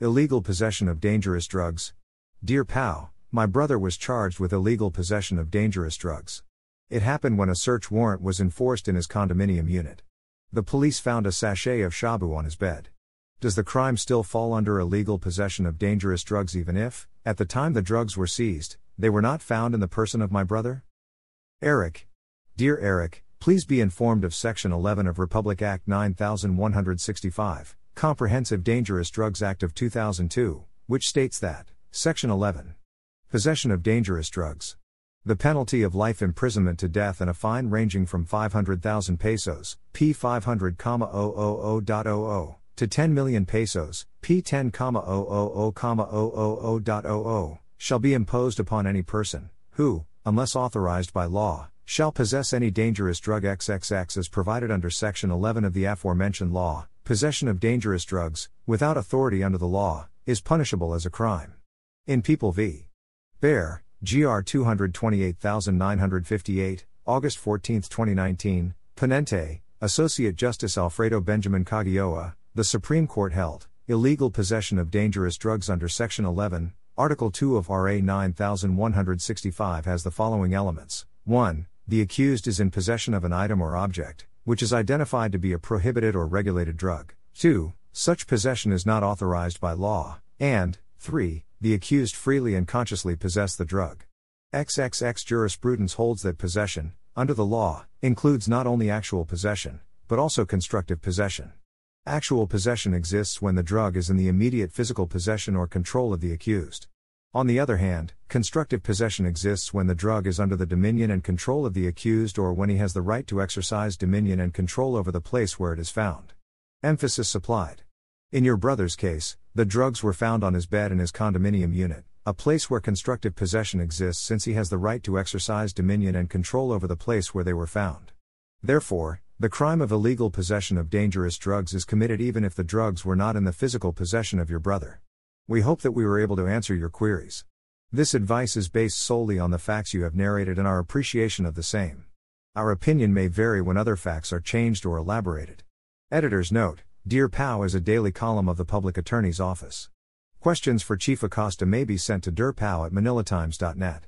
Illegal possession of dangerous drugs. Dear PAO, my brother was charged with illegal possession of dangerous drugs. It happened when a search warrant was enforced in his condominium unit. The police found a sachet of shabu on his bed. Does the crime still fall under illegal possession of dangerous drugs even if, at the time the drugs were seized, they were not found in the person of my brother? Eric. Dear Eric, please be informed of Section 11 of Republic Act 9165. Comprehensive Dangerous Drugs Act of 2002, which states that, Section 11. Possession of dangerous drugs. The penalty of life imprisonment to death and a fine ranging from 500,000 pesos, P 500,000.00, to 10 million pesos, P 10,000,000.00, shall be imposed upon any person, who, unless authorized by law, shall possess any dangerous drug XXX as provided under Section 11 of the aforementioned law, possession of dangerous drugs, without authority under the law, is punishable as a crime. In People v. Bear, GR 228958, August 14, 2019, Ponente, Associate Justice Alfredo Benjamin Caguioa, the Supreme Court held, illegal possession of dangerous drugs under Section 11, Article 2 of RA 9165 has the following elements 1. The accused is in possession of an item or object, which is identified to be a prohibited or regulated drug. 2. Such possession is not authorized by law. And, 3. The accused freely and consciously possess the drug. XXX jurisprudence holds that possession, under the law, includes not only actual possession, but also constructive possession. Actual possession exists when the drug is in the immediate physical possession or control of the accused. On the other hand, constructive possession exists when the drug is under the dominion and control of the accused or when he has the right to exercise dominion and control over the place where it is found. Emphasis supplied. In your brother's case, the drugs were found on his bed in his condominium unit, a place where constructive possession exists since he has the right to exercise dominion and control over the place where they were found. Therefore, the crime of illegal possession of dangerous drugs is committed even if the drugs were not in the physical possession of your brother. We hope that we were able to answer your queries. This advice is based solely on the facts you have narrated and our appreciation of the same. Our opinion may vary when other facts are changed or elaborated. Editor's note Dear PAO is a daily column of the Public Attorney's Office. Questions for Chief Acosta may be sent to dearpao at manilatimes.net.